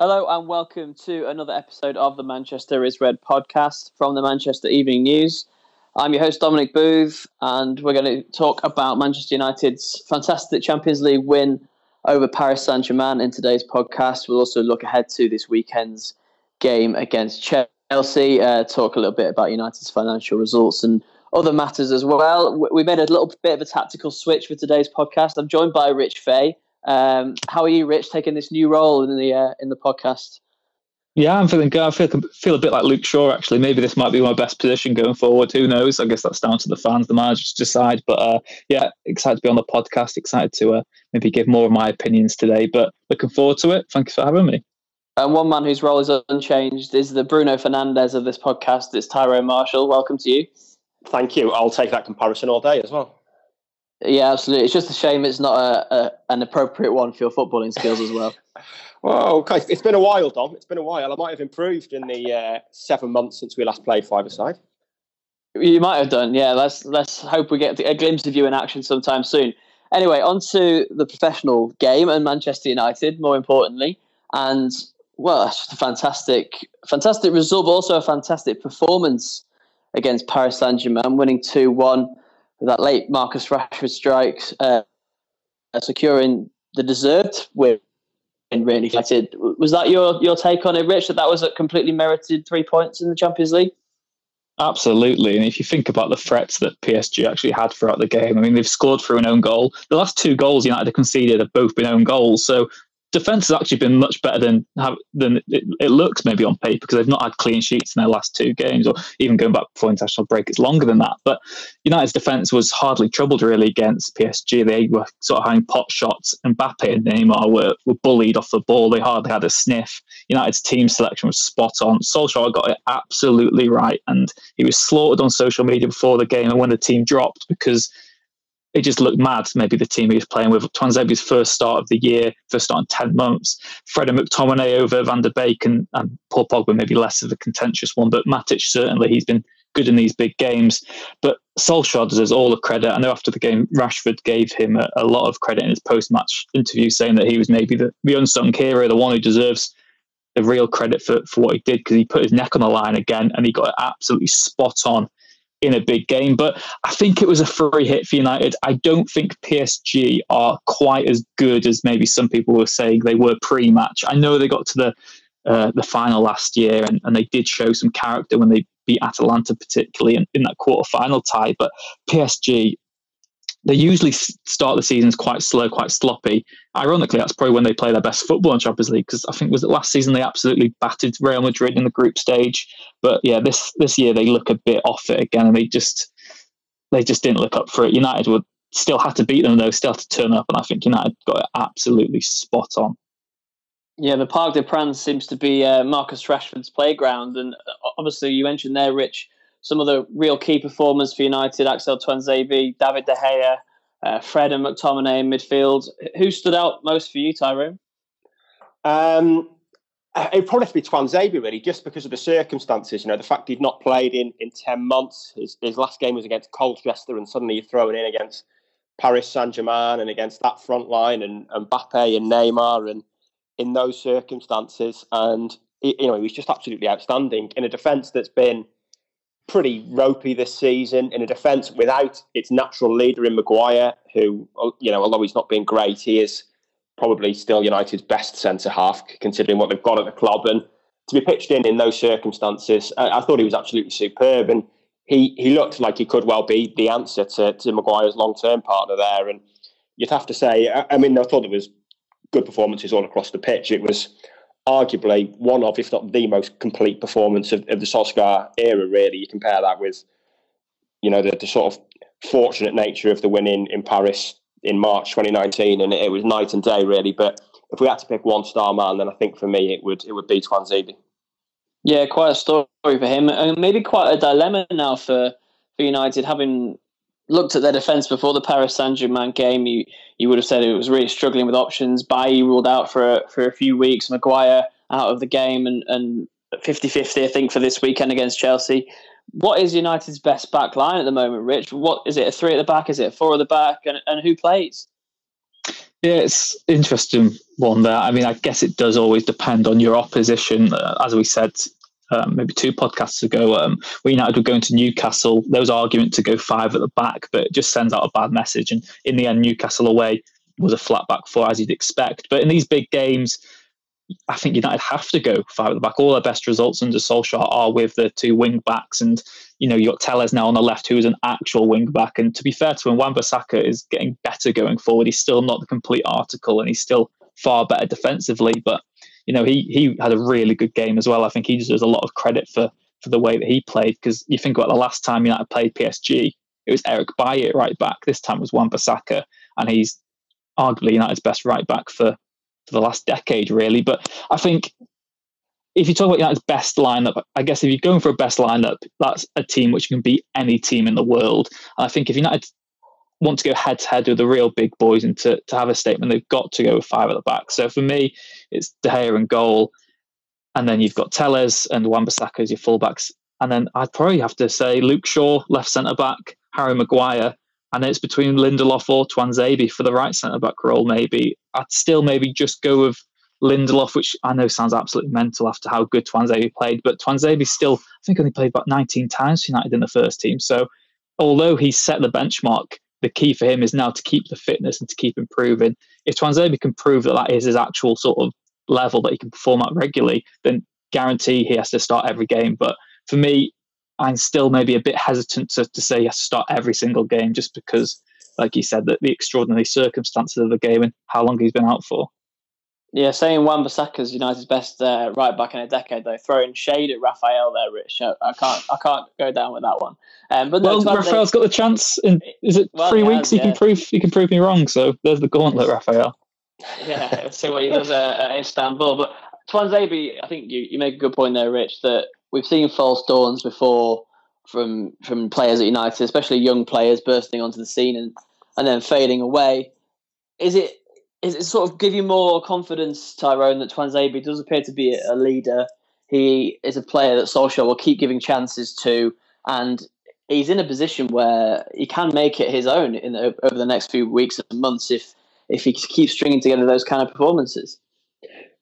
Hello and welcome to another episode of the Manchester is Red podcast from the Manchester Evening News. I'm your host Dominic Booth, and we're going to talk about Manchester United's fantastic Champions League win over Paris Saint Germain in today's podcast. We'll also look ahead to this weekend's game against Chelsea, uh, talk a little bit about United's financial results and other matters as well. We made a little bit of a tactical switch for today's podcast. I'm joined by Rich Fay. Um, how are you, Rich, taking this new role in the uh, in the podcast? Yeah, I'm feeling good. I feel feel a bit like Luke Shaw actually. Maybe this might be my best position going forward. Who knows? I guess that's down to the fans, the managers to decide. But uh, yeah, excited to be on the podcast. Excited to uh, maybe give more of my opinions today. But looking forward to it. Thank you for having me. And one man whose role is unchanged is the Bruno Fernandes of this podcast. It's Tyrone Marshall. Welcome to you. Thank you. I'll take that comparison all day as well. Yeah, absolutely. It's just a shame it's not a, a an appropriate one for your footballing skills as well. well, okay. It's been a while, Dom. It's been a while. I might have improved in the uh, seven months since we last played five aside. You might have done. Yeah. Let's let's hope we get a glimpse of you in action sometime soon. Anyway, on to the professional game and Manchester United. More importantly, and well, it's just a fantastic, fantastic result, but also a fantastic performance against Paris Saint Germain, winning two one that late Marcus Rashford strikes, uh, securing the deserved win. Really, United. Was that your your take on it, Rich? That that was a completely merited three points in the Champions League. Absolutely, and if you think about the threats that PSG actually had throughout the game, I mean, they've scored through an own goal. The last two goals United have conceded have both been own goals, so defense has actually been much better than have, than it, it, looks maybe on paper because they've not had clean sheets in their last two games, or even going back before international break, it's longer than that. But United's defense was hardly troubled really against PSG. They were sort of having pot shots, and Mbappe and Neymar were, were bullied off the ball. They hardly had a sniff. United's team selection was spot on. Solskjaer got it absolutely right, and he was slaughtered on social media before the game and when the team dropped because it just looked mad. Maybe the team he was playing with. Tuanzebe's first start of the year, first start in 10 months. Fred and McTominay over Van der Beek and, and Paul Pogba, maybe less of a contentious one, but Matic certainly, he's been good in these big games. But Solskjaer deserves all the credit. I know after the game, Rashford gave him a, a lot of credit in his post match interview, saying that he was maybe the, the unsung hero, the one who deserves the real credit for, for what he did because he put his neck on the line again and he got it absolutely spot on in a big game. But I think it was a free hit for United. I don't think PSG are quite as good as maybe some people were saying they were pre-match. I know they got to the uh, the final last year and, and they did show some character when they beat Atalanta, particularly in, in that quarter final tie. But PSG they usually start the seasons quite slow, quite sloppy. Ironically, that's probably when they play their best football in Champions League because I think was it last season they absolutely battered Real Madrid in the group stage. But yeah, this this year they look a bit off it again, and they just they just didn't look up for it. United would still had to beat them though, still had to turn up, and I think United got it absolutely spot on. Yeah, the Parc des Princes seems to be uh, Marcus Rashford's playground, and uh, obviously you mentioned there, Rich some of the real key performers for United, Axel Tuanzebe, David De Gea, uh, Fred and McTominay in midfield. Who stood out most for you, Tyrone? Um, it probably have to be Tuanzebe, really, just because of the circumstances. You know, the fact he'd not played in, in 10 months. His, his last game was against Colchester, and suddenly you're throwing in against Paris Saint Germain and against that front line and, and Mbappe and Neymar and in those circumstances. And, you know, he was just absolutely outstanding in a defence that's been – pretty ropey this season in a defence without its natural leader in Maguire, who, you know, although he's not been great, he is probably still United's best centre half, considering what they've got at the club. And to be pitched in in those circumstances, I, I thought he was absolutely superb. And he, he looked like he could well be the answer to, to Maguire's long term partner there. And you'd have to say, I, I mean, I thought there was good performances all across the pitch. It was arguably one of, if not the most complete performance of, of the Solskjaer era, really. You compare that with, you know, the, the sort of fortunate nature of the win in, in Paris in March 2019, and it was night and day, really. But if we had to pick one star man, then I think for me it would it would be Tuanzebe. Yeah, quite a story for him, and maybe quite a dilemma now for for United, having looked at their defence before the Paris Saint Germain game, you you would have said it was really struggling with options. Bailly ruled out for a, for a few weeks. Maguire out of the game, and and 50-50, I think for this weekend against Chelsea. What is United's best back line at the moment, Rich? What is it? A three at the back? Is it a four at the back? And and who plays? Yeah, it's interesting one there. I mean, I guess it does always depend on your opposition. Uh, as we said um, maybe two podcasts ago, um, when United were going to Newcastle, there was argument to go five at the back, but it just sends out a bad message. And in the end, Newcastle away was a flat back four, as you'd expect. But in these big games, I think United have to go five at the back. All their best results under Solskjaer are with the two wing backs, and you know you've got Telles now on the left, who is an actual wing back. And to be fair to him, Wan-Bissaka is getting better going forward. He's still not the complete article, and he's still far better defensively. But you know he he had a really good game as well. I think he deserves a lot of credit for for the way that he played because you think about the last time United played PSG, it was Eric Bailly right back. This time was Wan-Bissaka, and he's arguably United's best right back for for the last decade, really. But I think if you talk about United's best lineup, I guess if you're going for a best lineup, that's a team which can beat any team in the world. And I think if United want to go head to head with the real big boys and to, to have a statement, they've got to go with five at the back. So for me, it's De Gea and goal. And then you've got Telles and Wan-Bissaka as your fullbacks. And then I'd probably have to say Luke Shaw, left centre back, Harry Maguire, and it's between Lindelof or Tuanzebe for the right centre back role. Maybe I'd still maybe just go with Lindelof, which I know sounds absolutely mental after how good Tuanzebe played, but Tuanzebe still I think only played about 19 times for United in the first team. So although he's set the benchmark, the key for him is now to keep the fitness and to keep improving. If Tuanzebe can prove that that is his actual sort of level that he can perform at regularly, then guarantee he has to start every game. But for me, I'm still maybe a bit hesitant to, to say yes, start every single game just because, like you said, that the extraordinary circumstances of the game and how long he's been out for. Yeah, saying Wan-Bissaka's United's best uh, right back in a decade, though, throwing shade at Raphael there, Rich. I can't, I can't go down with that one. Um, but well, no, Raphael's got the chance. In is it well, three he weeks? Has, he yeah. can prove he can prove me wrong. So there's the gauntlet, Raphael. Yeah, see what he does uh, at Istanbul. But Tuanzebe, I think you, you make a good point there, Rich. That we've seen false dawns before from from players at United, especially young players bursting onto the scene and, and then fading away. Is it it sort of give you more confidence, Tyrone, that Tuanzebe does appear to be a leader. He is a player that Solskjaer will keep giving chances to, and he's in a position where he can make it his own in the, over the next few weeks and months if if he keeps stringing together those kind of performances.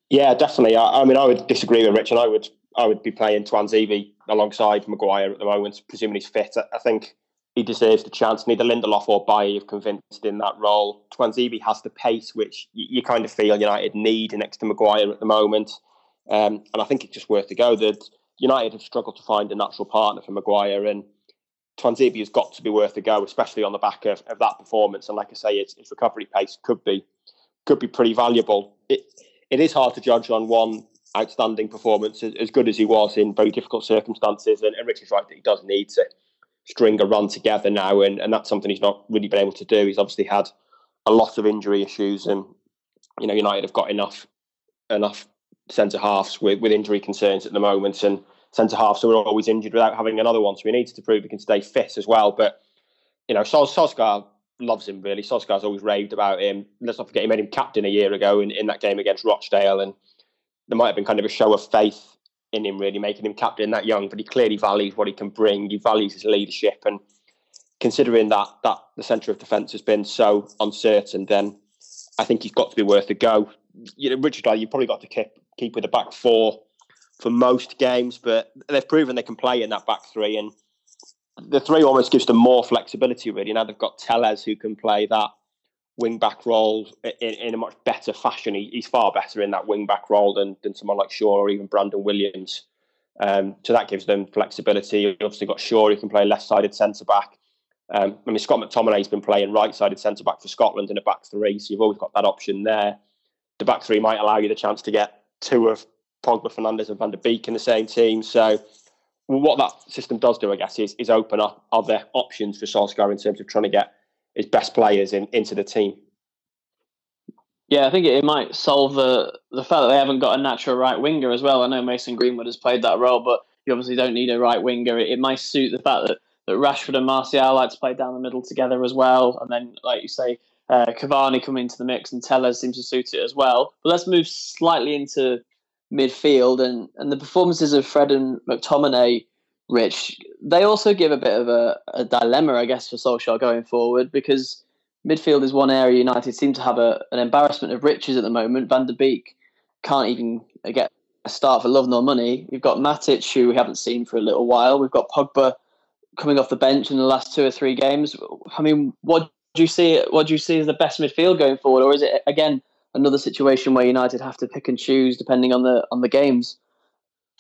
Yeah, definitely. I, I mean, I would disagree with Rich, and I would I would be playing Tuanzebe alongside Maguire at the moment, presuming he's fit. I think he deserves the chance. Neither Lindelof or Bailly have convinced in that role. Tuanzebe has the pace which you, kind of feel United need next to Maguire at the moment. Um, and I think it's just worth the go that United have struggled to find a natural partner for Maguire and Tuanzebe has got to be worth a go, especially on the back of, of that performance. And like I say, its recovery pace could be could be pretty valuable. It it is hard to judge on one outstanding performance, as good as he was in very difficult circumstances. And, and Rich is right that he does need to string a run together now, and, and that's something he's not really been able to do. He's obviously had a lot of injury issues, and you know United have got enough enough centre halves with, with injury concerns at the moment, and centre halves who are always injured without having another one. So he needs to prove he can stay fit as well. But you know, Sol- Solskjaer loves him really. Solskjaer's always raved about him. Let's not forget he made him captain a year ago in, in that game against Rochdale, and there might have been kind of a show of faith in him, really making him captain that young. But he clearly values what he can bring. He values his leadership, and considering that that the centre of defence has been so uncertain, then I think he's got to be worth a go. You know, Richard, you've probably got to keep keep with the back four for most games, but they've proven they can play in that back three, and the three almost gives them more flexibility. Really, now they've got Telles who can play that wing back role in, in, a much better fashion. He, he's far better in that wing back role than, than someone like Shaw or even Brandon Williams. Um, so that gives them flexibility. You've obviously got Shaw who can play left sided centre back. Um, I mean, Scott McTominay's been playing right sided centre back for Scotland in a back three, so you've always got that option there. The back three might allow you the chance to get two of Pogba, Fernandes, and Van der Beek in the same team. So, what that system does do, I guess, is, is open up other options for Solskjaer in terms of trying to get his best players in, into the team. Yeah, I think it, might solve the the fact that they haven't got a natural right winger as well. I know Mason Greenwood has played that role, but you obviously don't need a right winger. It, it might suit the fact that, that Rashford and Martial like to play down the middle together as well, and then, like you say, uh, Cavani coming into the mix, and Telles seems to suit it as well. But let's move slightly into midfield and, and the performances of Fred and McTominay Rich, they also give a bit of a, a dilemma, I guess, for Solskjaer going forward because midfield is one area United seem to have a, an embarrassment of riches at the moment. Van der Beek can't even uh, get a start for love nor money. We've got Matic, who we haven't seen for a little while. We've got Pogba coming off the bench in the last two or three games. I mean, what do you see? What do you see as the best midfield going forward, or is it again another situation where United have to pick and choose depending on the on the games?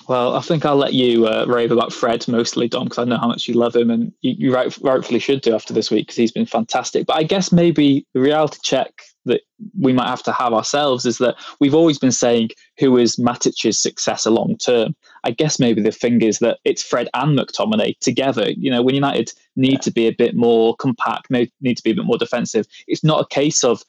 Well, I think I'll let you uh, rave about Fred mostly, Dom, because I know how much you love him, and you, you right, rightfully should do after this week because he's been fantastic. But I guess maybe the reality check that we might have to have ourselves is that we've always been saying who is Matic's successor long term. I guess maybe the thing is that it's Fred and McTominay together. You know, when United need yeah. to be a bit more compact, need to be a bit more defensive, it's not a case of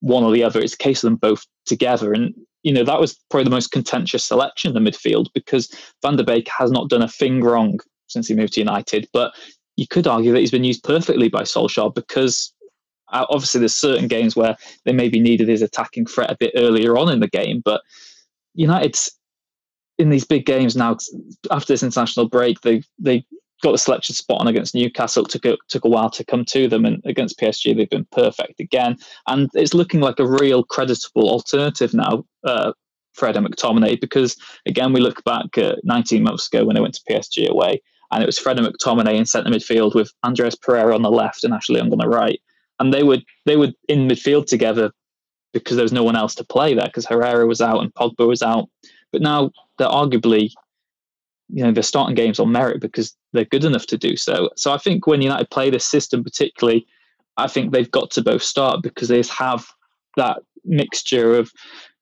one or the other. It's a case of them both together. And you know, that was probably the most contentious selection in the midfield because Van der Beek has not done a thing wrong since he moved to United. But you could argue that he's been used perfectly by Solskjaer because uh, obviously there's certain games where they maybe needed his attacking threat a bit earlier on in the game. But United's in these big games now after this international break, they they got the selection spot on against Newcastle. Took a, took a while to come to them, and against PSG they've been perfect again. And it's looking like a real creditable alternative now, uh, Fred and McTominay, because again we look back uh, 19 months ago when they went to PSG away, and it was Fred and McTominay in centre midfield with Andreas Pereira on the left and Ashley Young on the right, and they would they would in midfield together because there was no one else to play there because Herrera was out and Pogba was out. But now they're arguably you know they're starting games on merit because they're good enough to do so. So I think when United play this system particularly, I think they've got to both start because they have that mixture of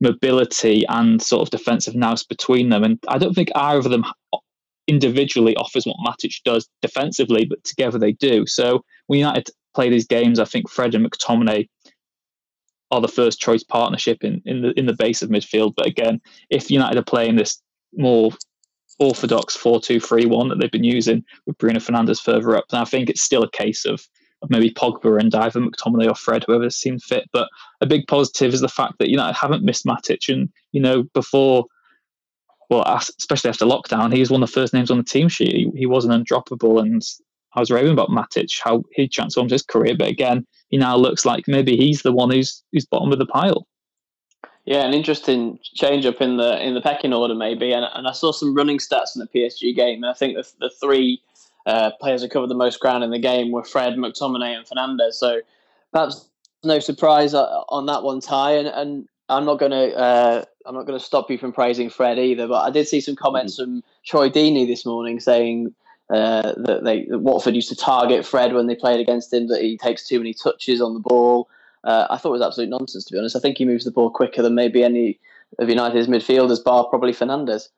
mobility and sort of defensive nous between them. And I don't think either of them individually offers what Matic does defensively, but together they do. So when United play these games, I think Fred and McTominay are the first choice partnership in, in the in the base of midfield. But again, if United are playing this more orthodox 4-2-3-1 that they've been using with Bruno Fernandes further up. And I think it's still a case of, of maybe Pogba and either McTominay or Fred, whoever seemed fit. But a big positive is the fact that, you know, I haven't missed Matic. And, you know, before, well, especially after lockdown, he was one of the first names on the team sheet. He, he wasn't undroppable. And I was raving about Matic, how he transformed his career. But again, he now looks like maybe he's the one who's, who's bottom of the pile. Yeah, an interesting change up in the in the pecking order maybe, and, and I saw some running stats in the PSG game, and I think the the three uh, players who covered the most ground in the game were Fred, McTominay, and Fernandes. So perhaps no surprise on that one, Ty. And, and I'm not going to uh, I'm not going to stop you from praising Fred either, but I did see some comments mm-hmm. from Troy Deeney this morning saying uh, that they that Watford used to target Fred when they played against him, that he takes too many touches on the ball uh, I thought it was absolute nonsense, to be honest. I think he moves the ball quicker than maybe any of United's midfielders, bar probably Fernandes.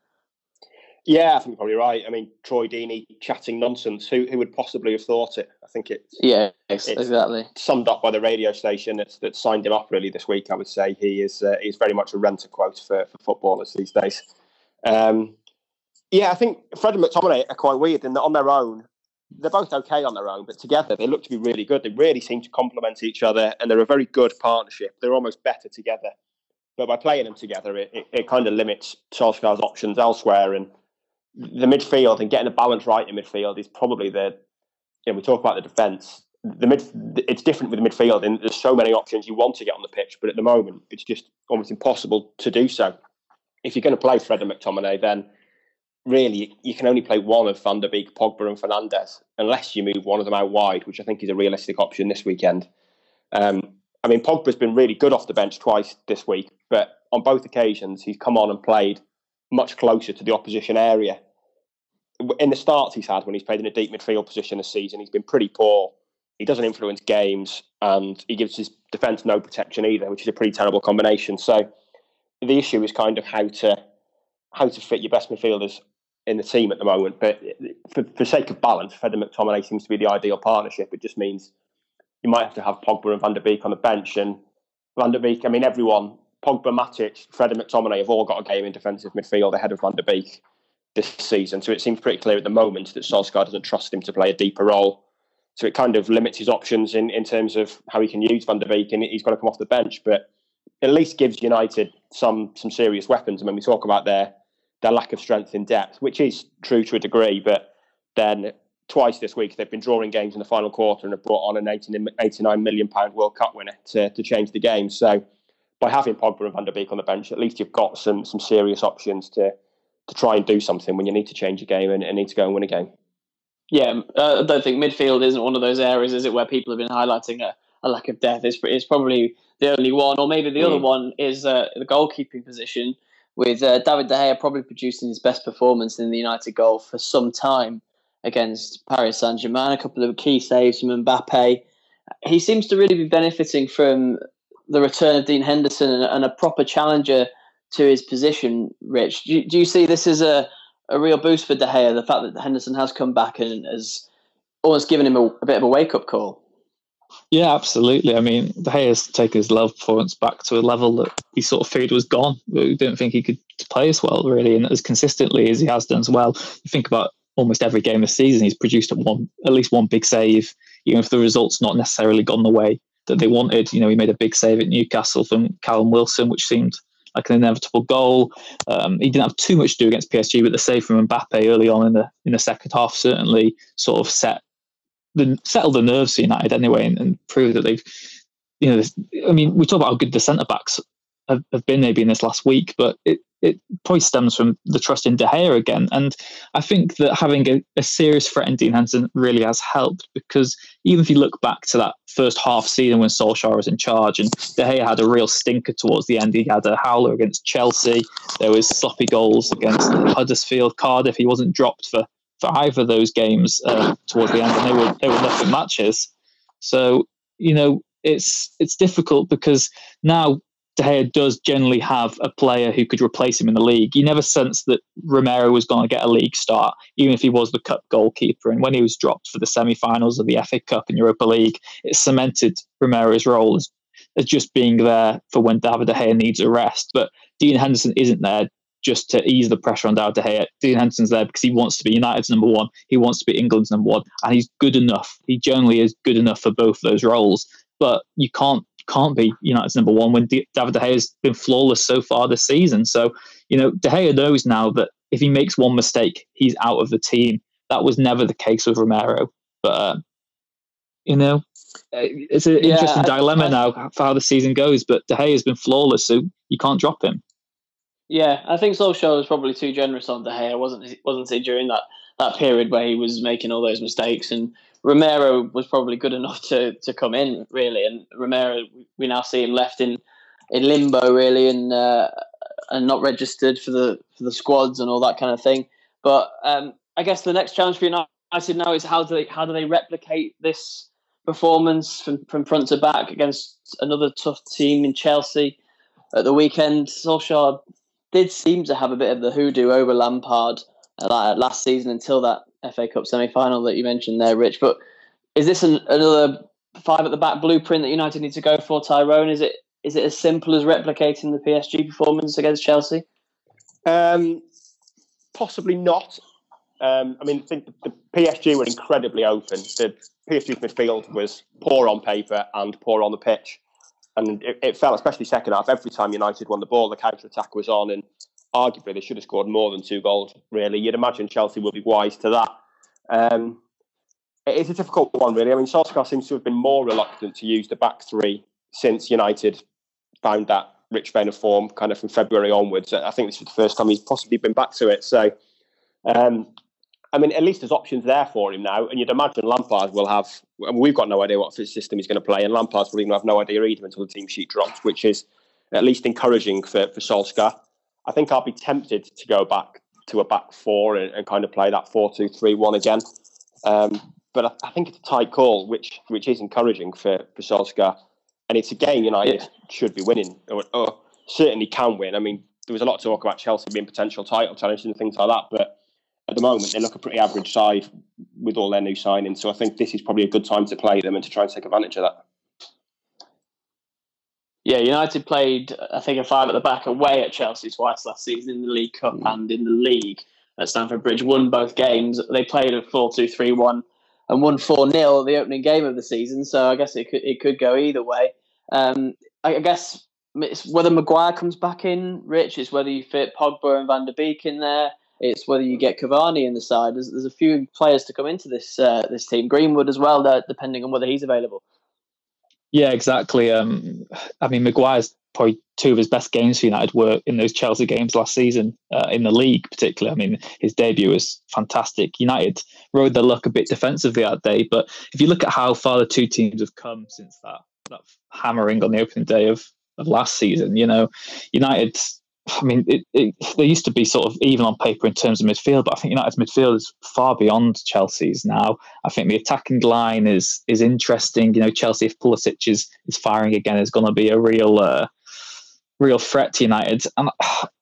Yeah, I think you're probably right. I mean, Troy Deeney chatting nonsense. Who who would possibly have thought it? I think it's yeah, it's exactly summed up by the radio station that's that signed him up. Really, this week, I would say he is uh, he's very much a renter quote for, for footballers these days. Um, yeah, I think Fred and McTominay are quite weird in that on their own they're both okay on their own, but together they look to be really good. They really seem to complement each other, and they're a very good partnership. They're almost better together. But by playing them together, it, it, it kind of limits Solskjaer's options elsewhere. And the midfield and getting a balance right in midfield is probably the. You know, we talk about the defence. The mid, it's different with the midfield, and there's so many options you want to get on the pitch, but at the moment, it's just almost impossible to do so. If you're going to play Fred and McTominay, then really you can only play one of Van der Beek, Pogba, and Fernandes unless you move one of them out wide, which I think is a realistic option this weekend. Um, I mean, Pogba's been really good off the bench twice this week, but on both occasions he's come on and played much closer to the opposition area. In the starts he's had when he's played in a deep midfield position this season, he's been pretty poor. He doesn't influence games, and he gives his defence no protection either, which is a pretty terrible combination. So the issue is kind of how to how to fit your best midfielders in the team at the moment. But for, for sake of balance, Fred and McTominay seems to be the ideal partnership. It just means you might have to have Pogba and Van der Beek on the bench. And Van der Beek, I mean, everyone, Pogba, Matic, Fred and McTominay have all got a game in defensive midfield ahead of Van der Beek this season. So it seems pretty clear at the moment that Solskjaer doesn't trust him to play a deeper role. So it kind of limits his options in, in terms of how he can use Van der Beek, and he's got to come off the bench. But at least gives United some some serious weapons. And when we talk about their their lack of strength in depth, which is true to a degree, but then twice this week they've been drawing games in the final quarter and have brought on an 18, 89 million pound World Cup winner to, to change the game. So by having Pogba and Van der Beek on the bench, at least you've got some some serious options to to try and do something when you need to change a game and, and need to go and win a game. Yeah, uh, I don't think midfield isn't one of those areas, is it, where people have been highlighting a, a lack of depth. It's, it's probably the only one, or maybe the mm. other one is uh, the goalkeeping position, with uh, David De Gea probably producing his best performance in the United goal for some time against Paris Saint Germain. A couple of key saves from Mbappe. He seems to really be benefiting from the return of Dean Henderson and, and a proper challenger to his position. Rich, do you, do you see this as a, a real boost for De Gea? The fact that Henderson has come back and has almost given him a, a bit of a wake up call. Yeah, absolutely. I mean, De has taken his love performance back to a level that he sort of feared was gone. We didn't think he could play as well, really, and as consistently as he has done as well. You think about almost every game this season, he's produced at one, at least one big save, even if the results not necessarily gone the way that they wanted. You know, he made a big save at Newcastle from Callum Wilson, which seemed like an inevitable goal. Um, he didn't have too much to do against PSG, but the save from Mbappe early on in the in the second half certainly sort of set the settled the nerves for United anyway, and, and proved that they've. You know, I mean, we talk about how good the centre backs have, have been maybe in this last week, but it, it probably stems from the trust in De Gea again. And I think that having a, a, serious threat in Dean Henderson really has helped because even if you look back to that first half season when Solskjaer was in charge and De Gea had a real stinker towards the end, he had a howler against Chelsea. There was sloppy goals against Huddersfield, Cardiff. He wasn't dropped for, for either of those games uh, towards the end, and they were they were nothing matches. So you know it's it's difficult because now De Gea does generally have a player who could replace him in the league. You never sensed that Romero was going to get a league start, even if he was the cup goalkeeper. And when he was dropped for the semi-finals of the FA Cup and Europa League, it cemented Romero's role as, as just being there for when David De Gea needs a rest. But Dean Henderson isn't there just to ease the pressure on David De Gea. Dean Henderson's there because he wants to be United's number one. He wants to be England's number one, and he's good enough. He generally is good enough for both those roles. But you can't can't be United's number one when David De Gea has been flawless so far this season. So, you know, De Gea knows now that if he makes one mistake, he's out of the team. That was never the case with Romero. But, uh, you know, it's an yeah, interesting I, dilemma I, now for how the season goes. But De Gea has been flawless, so you can't drop him. Yeah, I think Solskjaer was probably too generous on De Gea, wasn't he? Wasn't he during that, that period where he was making all those mistakes and Romero was probably good enough to to come in really, and Romero we now see him left in in limbo really, and uh, and not registered for the for the squads and all that kind of thing. But um, I guess the next challenge for United now is how do they how do they replicate this performance from, from front to back against another tough team in Chelsea at the weekend. Solskjaer did seem to have a bit of the hoodoo over Lampard uh, last season until that FA Cup semi final that you mentioned there, Rich. But is this an, another five at the back blueprint that United need to go for, Tyrone? Is it is it as simple as replicating the PSG performance against Chelsea? Um, possibly not. Um, I mean, I think the PSG were incredibly open. The PSG midfield was poor on paper and poor on the pitch. And it, it felt, especially second half, every time United won the ball, the counter attack was on. And arguably they should have scored more than two goals. Really, you'd imagine Chelsea will be wise to that. Um, it's a difficult one, really. I mean, Solskjaer seems to have been more reluctant to use the back three since United found that rich vein of form, kind of from February onwards. I think this is the first time he's possibly been back to it. So, um, I mean, at least there's options there for him now, and you'd imagine Lampard will have. I mean, we've got no idea what system he's going to play, and Lampard's will even have no idea either until the team sheet drops, which is at least encouraging for for Solskjaer. I think I'll be tempted to go back to a back four and, and kind of play that four-two-three-one again. Um, but I, I, think it's a tight call, which which is encouraging for, for Solskjaer. And it's a game United yeah. should be winning, or, or, certainly can win. I mean, there was a lot of talk about Chelsea being potential title challenges and things like that, but at the moment they look a pretty average side with all their new signings. So I think this is probably a good time to play them and to try and take advantage of that. Yeah, United played, I think, a five at the back away at Chelsea twice last season in the League Cup mm. and in the league at Stamford Bridge. Won both games. They played a 4 2 3 1 and won 4 0 the opening game of the season. So I guess it could, it could go either way. Um, I guess it's whether Maguire comes back in, Rich, is whether you fit Pogba and Van der Beek in there. It's whether you get Cavani in the side. There's, there's a few players to come into this uh, this team. Greenwood as well, depending on whether he's available. Yeah, exactly. Um, I mean, Maguire's probably two of his best games for United were in those Chelsea games last season, uh, in the league particularly. I mean, his debut was fantastic. United rode their luck a bit defensively that day, but if you look at how far the two teams have come since that that hammering on the opening day of, of last season, you know, United I mean, it, it, they used to be sort of even on paper in terms of midfield, but I think United's midfield is far beyond Chelsea's now. I think the attacking line is is interesting. You know, Chelsea if Pulisic is is firing again is going to be a real uh, real threat to United, and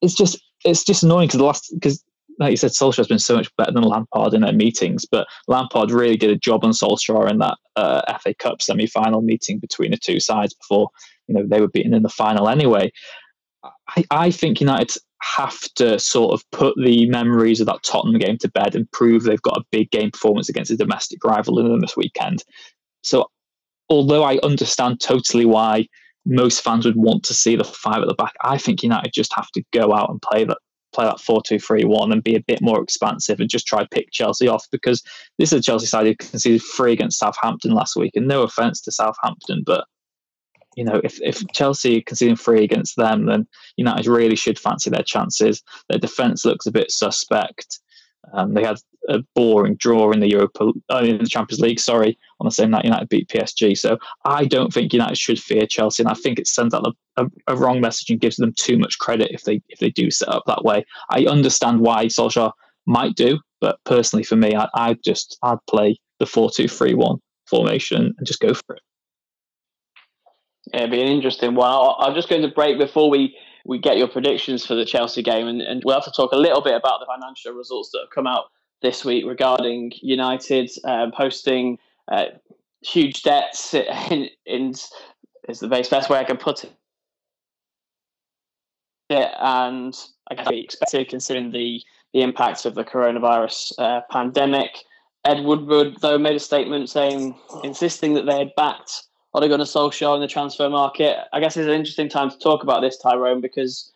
it's just it's just annoying because the last because like you said, Solskjaer's been so much better than Lampard in their meetings, but Lampard really did a job on Solskjaer in that uh, FA Cup semi-final meeting between the two sides before you know they were beaten in the final anyway. I, I think United have to sort of put the memories of that Tottenham game to bed and prove they've got a big game performance against a domestic rival in them this weekend. So, although I understand totally why most fans would want to see the five at the back, I think United just have to go out and play that play that 4-2-3-1 and be a bit more expansive and just try pick Chelsea off because this is a Chelsea side who conceded three against Southampton last week and no offence to Southampton but you know, if, if Chelsea conceding three against them, then United really should fancy their chances. Their defence looks a bit suspect. Um, they had a boring draw in the Europa, uh, in the Champions League. Sorry, on the same night United beat PSG. So I don't think United should fear Chelsea, and I think it sends out a, a, a, wrong message and gives them too much credit if they if they do set up that way. I understand why Solskjaer might do, but personally for me, I, I just I'd play the four two three one formation and just go for it. Yeah, it'd be an interesting one. I'm just going to break before we, we get your predictions for the Chelsea game, and, and we'll have to talk a little bit about the financial results that have come out this week regarding United um, posting uh, huge debts in, in is the best way I can put it. And I guess expected considering the, the impacts of the coronavirus uh, pandemic. Ed Woodward, though, made a statement saying, insisting that they had backed Ole Gunnar Solskjaer in the transfer market. I guess it's an interesting time to talk about this, Tyrone, because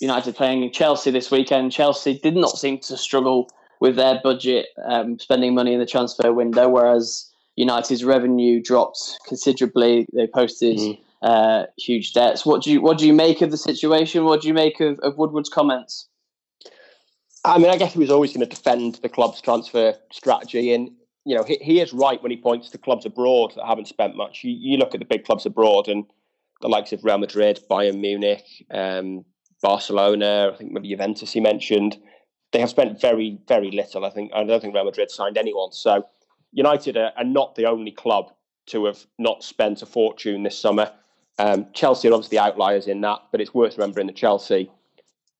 United playing Chelsea this weekend. Chelsea did not seem to struggle with their budget, um, spending money in the transfer window, whereas United's revenue dropped considerably. They posted mm. uh, huge debts. What do you what do you make of the situation? What do you make of, of Woodward's comments? I mean, I guess he was always going to defend the club's transfer strategy, and you know, he, he is right when he points to clubs abroad that haven't spent much. You, you look at the big clubs abroad and the likes of Real Madrid, Bayern Munich, um, Barcelona, I think maybe Juventus he mentioned. They have spent very, very little. I think I don't think Real Madrid signed anyone. So United are, are not the only club to have not spent a fortune this summer. Um, Chelsea are obviously outliers in that, but it's worth remembering that Chelsea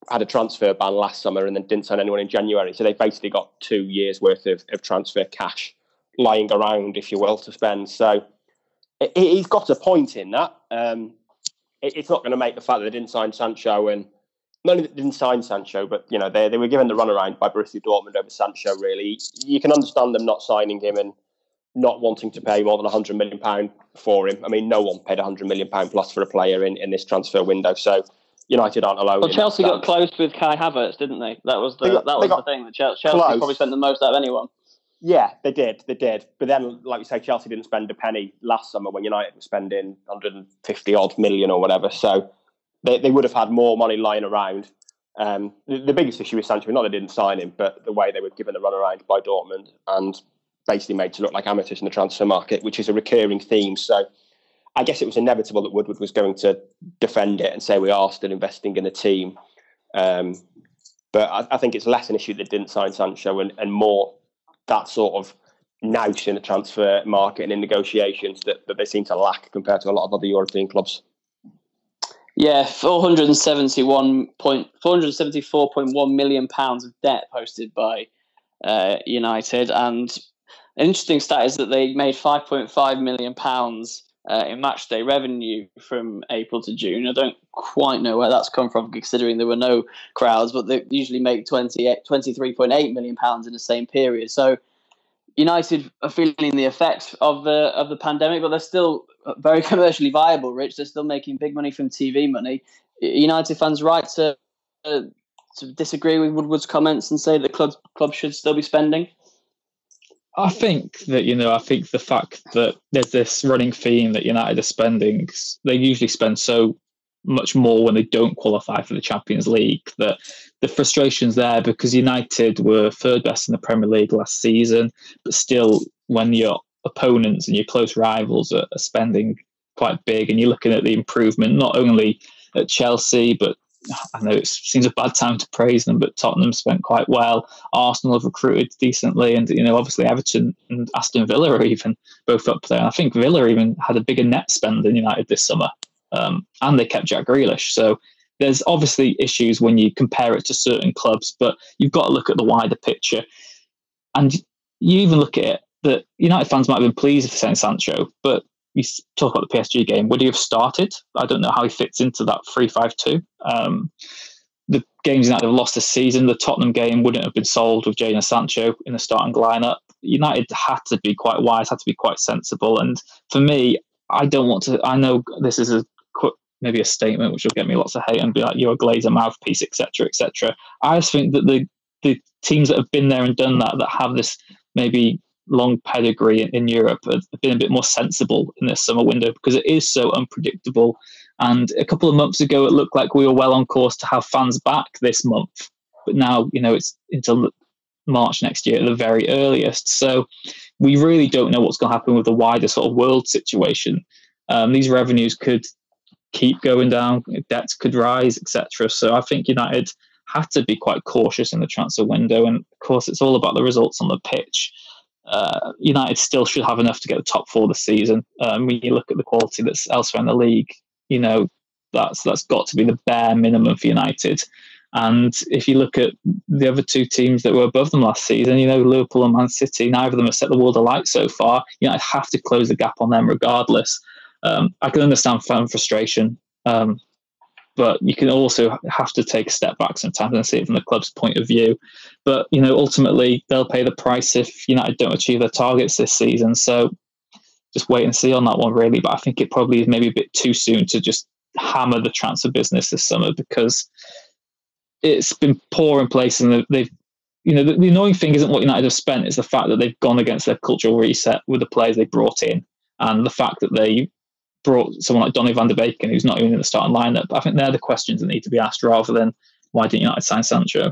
had a transfer ban last summer and then didn't sign anyone in January. So they've basically got two years worth of, of transfer cash lying around, if you will, to spend. So it, he's got a point in that. Um, it, it's not going to make the fact that they didn't sign Sancho and not only that didn't sign Sancho, but you know they they were given the runaround by Borussia Dortmund over Sancho. Really, you can understand them not signing him and not wanting to pay more than 100 million pound for him. I mean, no one paid 100 million pound plus for a player in, in this transfer window. So United aren't alone. Well, Chelsea got close with Kai Havertz, didn't they? That was the got, that was the thing. That Chelsea close. probably spent the most out of anyone. Yeah, they did. They did. But then, like you say, Chelsea didn't spend a penny last summer when United were spending 150 odd million or whatever. So they, they would have had more money lying around. Um, the, the, biggest issue with Sancho, not they didn't sign him, but the way they were given the runaround by Dortmund and basically made to look like amateurs in the transfer market, which is a recurring theme. So I guess it was inevitable that Woodward was going to defend it and say we are still investing in the team. Um, but I, I, think it's less an issue that didn't sign Sancho and, and more that sort of nous in the transfer market and in negotiations that, that they seem to lack compared to a lot of other European clubs. Yeah, 471 point, 474.1 million pounds of debt posted by uh, United. And an interesting stat is that they made 5.5 million pounds uh, in match day revenue from April to June. I don't quite know where that's come from, considering there were no crowds, but they usually make 23.8 million pounds in the same period. So United are feeling the effects of the of the pandemic, but they're still very commercially viable. Rich, they're still making big money from TV money. United fans right to uh, disagree with Woodward's comments and say that clubs club should still be spending? I think that you know, I think the fact that there's this running theme that United are spending, they usually spend so much more when they don't qualify for the Champions League. That the frustration's there because United were third best in the Premier League last season, but still, when your opponents and your close rivals are, are spending quite big, and you're looking at the improvement not only at Chelsea but I know it seems a bad time to praise them, but Tottenham spent quite well. Arsenal have recruited decently, and you know, obviously Everton and Aston Villa are even both up there. And I think Villa even had a bigger net spend than United this summer, um, and they kept Jack Grealish. So there's obviously issues when you compare it to certain clubs, but you've got to look at the wider picture. And you even look at it that United fans might have been pleased with Saint Sancho, but you talk about the PSG game, would he have started? I don't know how he fits into that 3 5 2. Um, the games United have lost this season, the Tottenham game wouldn't have been sold with Jadon Sancho in the starting lineup. United had to be quite wise, had to be quite sensible. And for me, I don't want to, I know this is a quick, maybe a statement which will get me lots of hate and be like, you're a Glazer mouthpiece, etc., etc. I just think that the, the teams that have been there and done that, that have this maybe long pedigree in, in Europe have been a bit more sensible in this summer window because it is so unpredictable. And a couple of months ago, it looked like we were well on course to have fans back this month, but now you know it's until March next year at the very earliest. So we really don't know what's going to happen with the wider sort of world situation. Um, these revenues could keep going down, debts could rise, etc. So I think United have to be quite cautious in the transfer window, and of course, it's all about the results on the pitch uh, United still should have enough to get the top four this season. Um, when you look at the quality that's elsewhere in the league, you know that's that's got to be the bare minimum for United. And if you look at the other two teams that were above them last season, you know Liverpool and Man City, neither of them have set the world alight so far. You know, I have to close the gap on them regardless. Um, I can understand fan frustration. Um, but you can also have to take a step back sometimes and see it from the club's point of view. But you know, ultimately, they'll pay the price if United don't achieve their targets this season. So just wait and see on that one, really. But I think it probably is maybe a bit too soon to just hammer the transfer business this summer because it's been poor in place and they've. You know, the, the annoying thing isn't what United have spent; it's the fact that they've gone against their cultural reset with the players they brought in, and the fact that they brought someone like Donny van de Beek, who's not even in the starting lineup. I think they're the questions that need to be asked rather than why didn't United sign Sancho?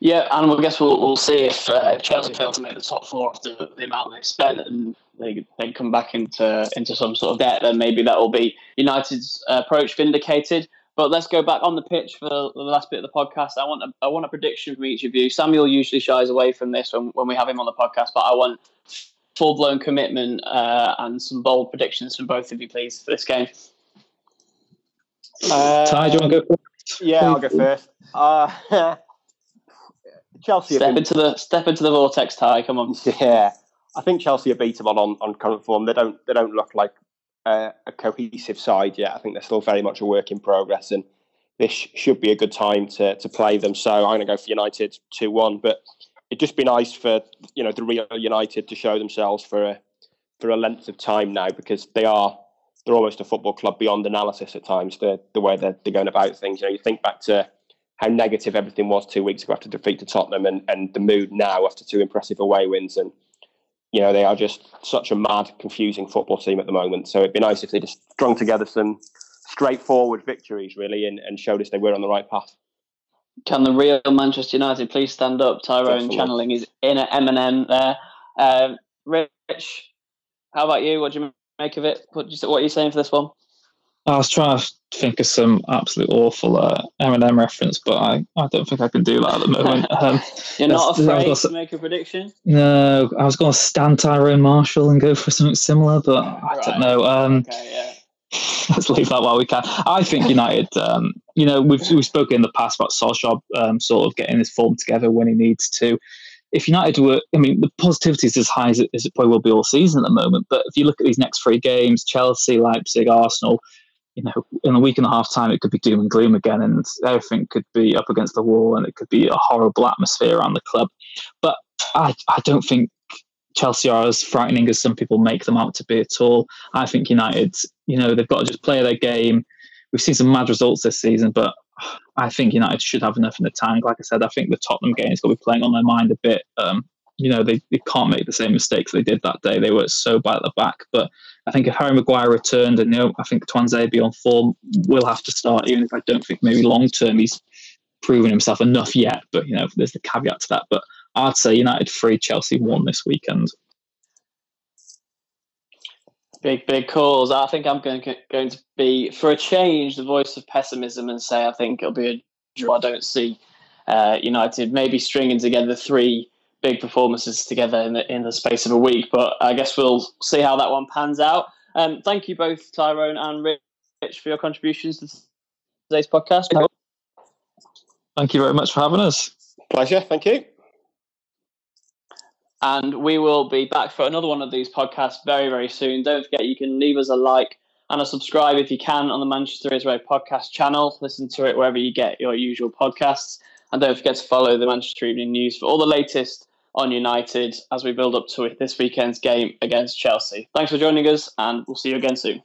Yeah, and I guess we'll, we'll see if, uh, Chelsea fail to make the top four after the amount they spent and they, they come back into into some sort of debt, then maybe that will be United's approach vindicated. But let's go back on the pitch for the last bit of the podcast. I want a, I want a prediction from each of you. Samuel usually shies away from this when, when we have him on the podcast, but I want full blown commitment uh, and some bold predictions from both of you, please, for this game. Uh, Ty, do you want to go first? Yeah, I'll go first. Uh, Chelsea step into the step into the vortex, Ty. Come on. Yeah, I think Chelsea are beatable on on current form. They don't they don't look like a, a cohesive side yet. I think they're still very much a work in progress, and this should be a good time to to play them. So I'm going to go for United two one, but it'd just be nice for you know the Real United to show themselves for a for a length of time now because they are they're almost a football club beyond analysis at times. The the way they're, they're going about things. You know, you think back to how negative everything was two weeks ago after defeat to Tottenham, and and the mood now after two impressive away wins, and you know they are just such a mad, confusing football team at the moment. So it'd be nice if they just strung together some straightforward victories, really, and, and showed us they were on the right path. Can the real Manchester United please stand up? Tyrone channeling his inner Eminem there. Um, Rich, how about you? What do you make of it? What, you, what are you saying for this one? I was trying to think of some absolute awful uh, Eminem reference, but I, I don't think I can do that at the moment. Um, You're not afraid to make a prediction? No, I was going to stand Tyrone Marshall and go for something similar, but I right. don't know. Um, okay, yeah. let's leave that while we can. I think United, um, you know, we've we've spoken in the past about Solskjaer um, sort of getting his form together when he needs to. If United were, I mean, the positivity is as high as it, as it probably will be all season at the moment. But if you look at these next three games, Chelsea, Leipzig, Arsenal, you know, in a week and a half time, it could be doom and gloom again, and everything could be up against the wall, and it could be a horrible atmosphere around the club. But I, I don't think Chelsea are as frightening as some people make them out to be at all. I think United, you know, they've got to just play their game. We've seen some mad results this season, but I think United should have enough in the tank. Like I said, I think the Tottenham game is going to be playing on their mind a bit. Um, you know, they, they can't make the same mistakes they did that day. They were so bad at the back. But I think if Harry Maguire returned and, you know, I think Tuanzebe on form will have to start, even if I don't think maybe long term he's proven himself enough yet. But, you know, there's the caveat to that. But I'd say United 3, Chelsea 1 this weekend. Big, big calls. I think I'm going to, going to be, for a change, the voice of pessimism and say I think it'll be a draw. I don't see uh, United maybe stringing together three big performances together in the in the space of a week. But I guess we'll see how that one pans out. Um, thank you both, Tyrone and Rich, for your contributions to today's podcast. Thank you very much for having us. Pleasure. Thank you. And we will be back for another one of these podcasts very, very soon. Don't forget, you can leave us a like and a subscribe if you can on the Manchester Is Red podcast channel. Listen to it wherever you get your usual podcasts. And don't forget to follow the Manchester Evening News for all the latest on United as we build up to this weekend's game against Chelsea. Thanks for joining us, and we'll see you again soon.